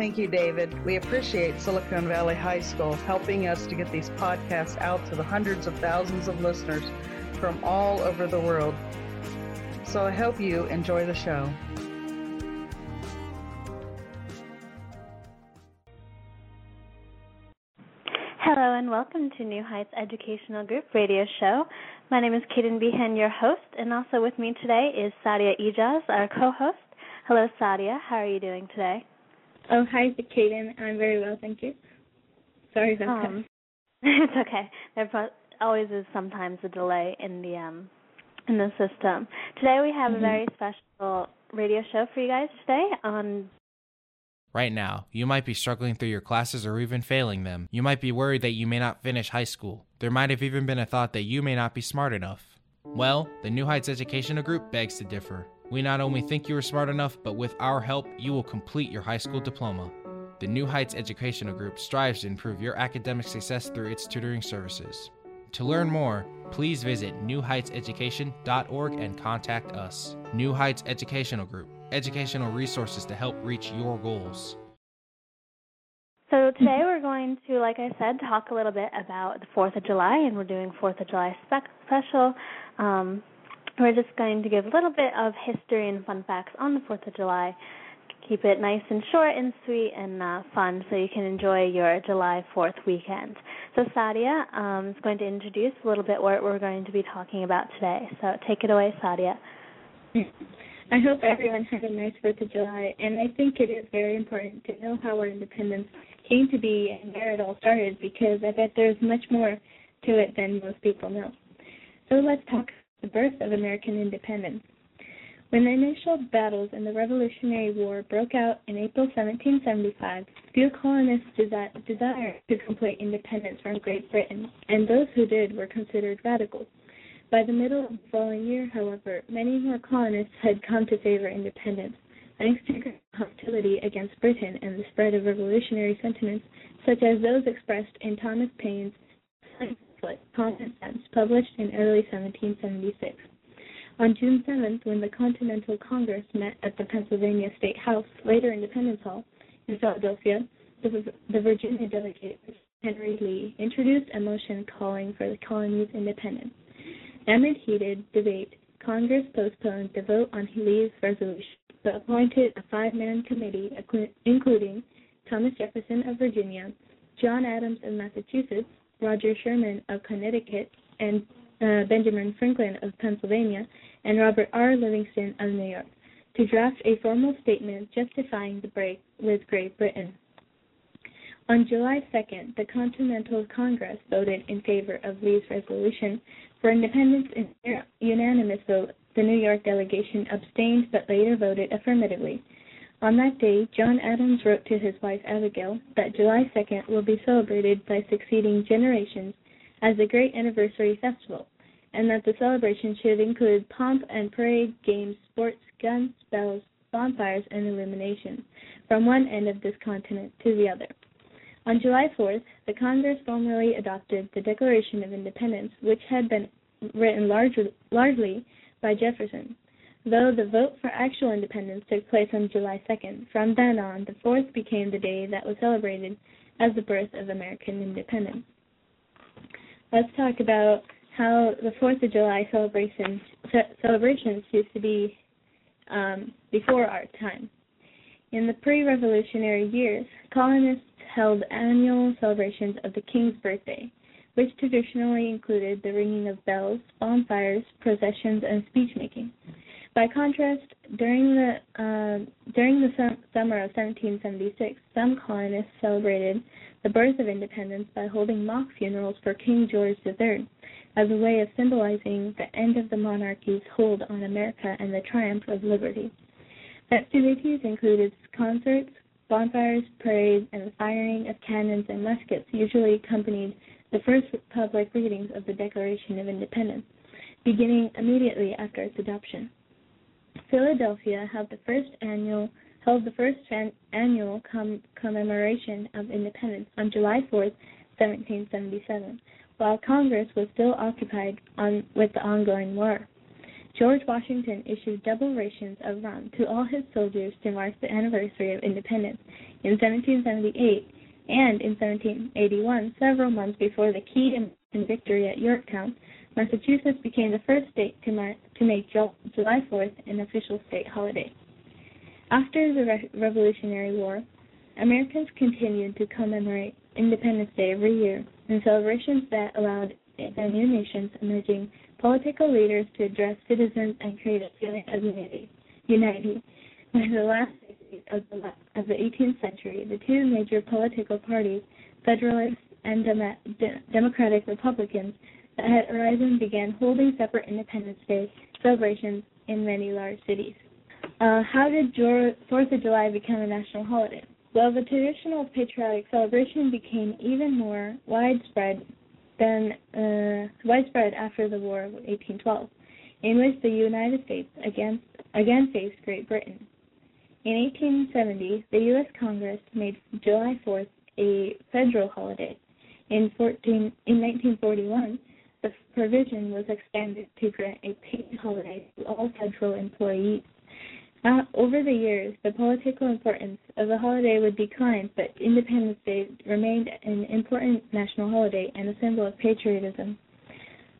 Thank you, David. We appreciate Silicon Valley High School helping us to get these podcasts out to the hundreds of thousands of listeners from all over the world. So I hope you enjoy the show. Hello and welcome to New Heights Educational Group radio show. My name is Kaden Behan, your host, and also with me today is Sadia Eijaz, our co-host. Hello, Sadia. How are you doing today? Oh, hi, Kaden. I'm very well, thank you. Sorry about um, that. It's okay. There always is sometimes a delay in the um in the system. Today we have mm-hmm. a very special radio show for you guys today on Right now, you might be struggling through your classes or even failing them. You might be worried that you may not finish high school. There might have even been a thought that you may not be smart enough. Well, the New Heights Educational Group begs to differ. We not only think you are smart enough, but with our help, you will complete your high school diploma. The New Heights Educational Group strives to improve your academic success through its tutoring services. To learn more, please visit newheightseducation.org and contact us. New Heights Educational Group, educational resources to help reach your goals. So today we're going to, like I said, talk a little bit about the 4th of July, and we're doing 4th of July spec- special. Um, we're just going to give a little bit of history and fun facts on the 4th of July. Keep it nice and short and sweet and uh, fun so you can enjoy your July 4th weekend. So, Sadia um, is going to introduce a little bit what we're going to be talking about today. So, take it away, Sadia. I hope everyone had a nice 4th of July, and I think it is very important to know how our independence came to be and where it all started because I bet there's much more to it than most people know. So, let's talk the birth of American independence. When the initial battles in the Revolutionary War broke out in April 1775, few colonists desired to complete independence from Great Britain, and those who did were considered radicals. By the middle of the following year, however, many more colonists had come to favor independence, thanks to hostility against Britain and the spread of revolutionary sentiments, such as those expressed in Thomas Paine's Sense, published in early 1776. On June 7th, when the Continental Congress met at the Pennsylvania State House, later Independence Hall, in Philadelphia, the, the Virginia delegate, Henry Lee, introduced a motion calling for the colony's independence. Amid heated debate, Congress postponed the vote on Lee's resolution, but appointed a five-man committee, including Thomas Jefferson of Virginia, John Adams of Massachusetts, Roger Sherman of Connecticut, and uh, Benjamin Franklin of Pennsylvania, and Robert R. Livingston of New York, to draft a formal statement justifying the break with Great Britain. On July 2nd, the Continental Congress voted in favor of Lee's resolution for independence in unanimous vote. The New York delegation abstained but later voted affirmatively. On that day, John Adams wrote to his wife Abigail that July 2nd will be celebrated by succeeding generations as a great anniversary festival, and that the celebration should include pomp and parade, games, sports, guns, bells, bonfires, and illumination from one end of this continent to the other. On July 4th, the Congress formally adopted the Declaration of Independence, which had been written largely, largely by Jefferson though the vote for actual independence took place on July 2nd. From then on, the 4th became the day that was celebrated as the birth of American independence. Let's talk about how the 4th of July celebrations celebrations used to be um, before our time. In the pre revolutionary years, colonists held annual celebrations of the king's birthday, which traditionally included the ringing of bells, bonfires, processions, and speech making. By contrast, during the uh, during the sum- summer of 1776, some colonists celebrated the birth of independence by holding mock funerals for King George III as a way of symbolizing the end of the monarchy's hold on America and the triumph of liberty. Festivities included concerts, bonfires, parades, and the firing of cannons and muskets usually accompanied the first public readings of the Declaration of Independence, beginning immediately after its adoption. Philadelphia held the first annual annual com- commemoration of independence on July 4, 1777, while Congress was still occupied on, with the ongoing war. George Washington issued double rations of rum to all his soldiers to mark the anniversary of independence in 1778 and in 1781, several months before the key victory at Yorktown, Massachusetts became the first state to, to make July 4th an official state holiday. After the Re- Revolutionary War, Americans continued to commemorate Independence Day every year in celebrations that allowed the new nation's emerging political leaders to address citizens and create a feeling of unity. unity. By the last of the, of the 18th century, the two major political parties, Federalists and Dem- De- Democratic Republicans, that had arisen began holding separate Independence Day celebrations in many large cities. Uh, how did Fourth of July become a national holiday? Well, the traditional patriotic celebration became even more widespread than uh, widespread after the War of 1812, in which the United States against, again faced Great Britain. In 1870, the U.S. Congress made July 4th a federal holiday. In, 14, in 1941, the provision was extended to grant a paid holiday to all federal employees. Uh, over the years, the political importance of the holiday would decline, but Independence Day remained an important national holiday and a symbol of patriotism.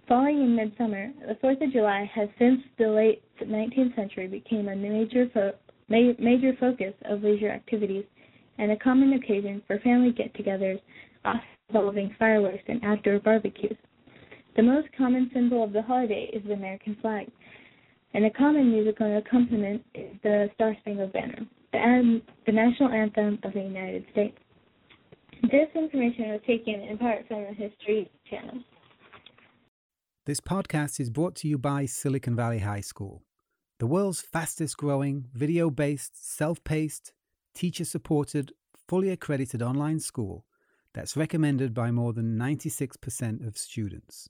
Falling in midsummer, the Fourth of July has since the late 19th century become a major fo- ma- major focus of leisure activities and a common occasion for family get-togethers, often involving fireworks and outdoor barbecues. The most common symbol of the holiday is the American flag, and a common musical accompaniment is the Star Spangled Banner, the, the national anthem of the United States. This information was taken in part from the History Channel. This podcast is brought to you by Silicon Valley High School, the world's fastest growing, video based, self paced, teacher supported, fully accredited online school that's recommended by more than 96% of students.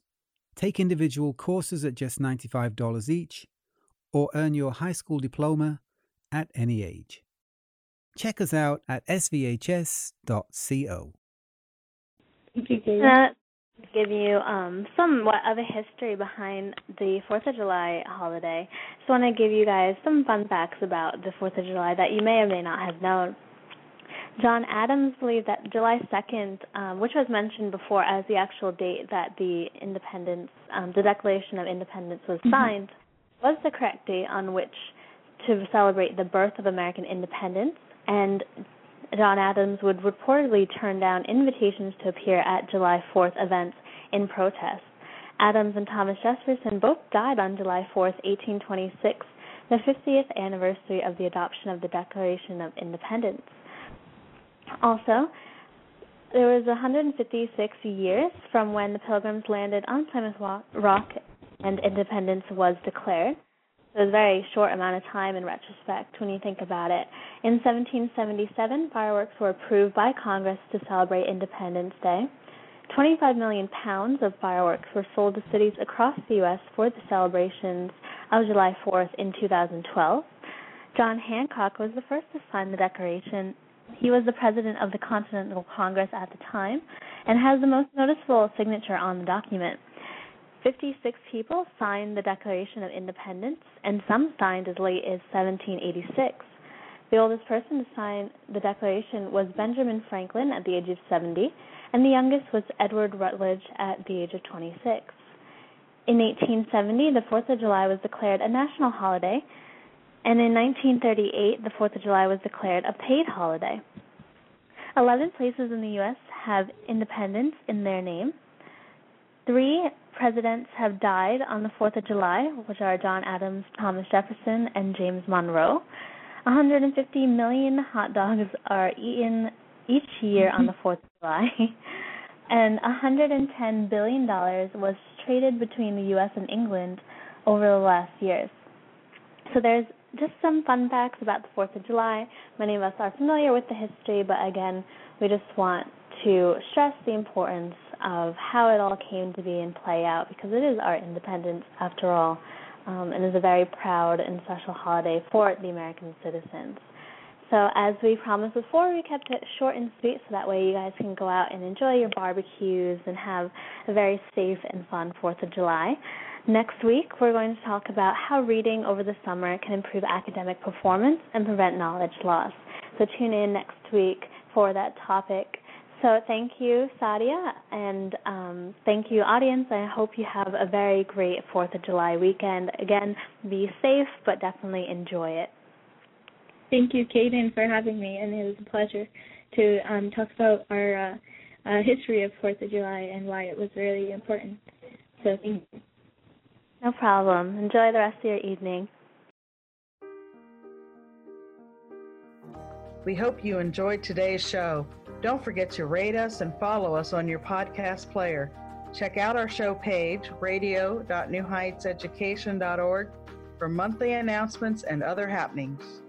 Take individual courses at just $95 each or earn your high school diploma at any age. Check us out at svhs.co. Uh, give you um, somewhat of a history behind the Fourth of July holiday. Just want to give you guys some fun facts about the Fourth of July that you may or may not have known. John Adams believed that July 2nd, um, which was mentioned before as the actual date that the independence, um, the Declaration of Independence was mm-hmm. signed, mm-hmm. was the correct date on which to celebrate the birth of American independence. And John Adams would reportedly turn down invitations to appear at July 4th events in protest. Adams and Thomas Jefferson both died on July 4th, 1826, the 50th anniversary of the adoption of the Declaration of Independence. Also, there was 156 years from when the Pilgrims landed on Plymouth Rock and independence was declared. It was a very short amount of time in retrospect when you think about it. In 1777, fireworks were approved by Congress to celebrate Independence Day. 25 million pounds of fireworks were sold to cities across the U.S. for the celebrations of July 4th in 2012. John Hancock was the first to sign the Declaration he was the president of the Continental Congress at the time and has the most noticeable signature on the document. 56 people signed the Declaration of Independence, and some signed as late as 1786. The oldest person to sign the Declaration was Benjamin Franklin at the age of 70, and the youngest was Edward Rutledge at the age of 26. In 1870, the 4th of July was declared a national holiday And in 1938, the 4th of July was declared a paid holiday. 11 places in the U.S. have independence in their name. Three presidents have died on the 4th of July, which are John Adams, Thomas Jefferson, and James Monroe. 150 million hot dogs are eaten each year on the 4th of July. and $110 billion was traded between the U.S. and England over the last years. So there's just some fun facts about the 4th of July. Many of us are familiar with the history, but again, we just want to stress the importance of how it all came to be and play out because it is our independence after all, um, and is a very proud and special holiday for the American citizens. So, as we promised before, we kept it short and sweet so that way you guys can go out and enjoy your barbecues and have a very safe and fun 4th of July. Next week, we're going to talk about how reading over the summer can improve academic performance and prevent knowledge loss. So tune in next week for that topic. So thank you, Sadia, and um, thank you, audience. I hope you have a very great 4th of July weekend. Again, be safe, but definitely enjoy it. Thank you, Kaden, for having me, and it was a pleasure to um, talk about our uh, uh, history of 4th of July and why it was really important. So thank you. No problem. Enjoy the rest of your evening. We hope you enjoyed today's show. Don't forget to rate us and follow us on your podcast player. Check out our show page, radio.newheightseducation.org, for monthly announcements and other happenings.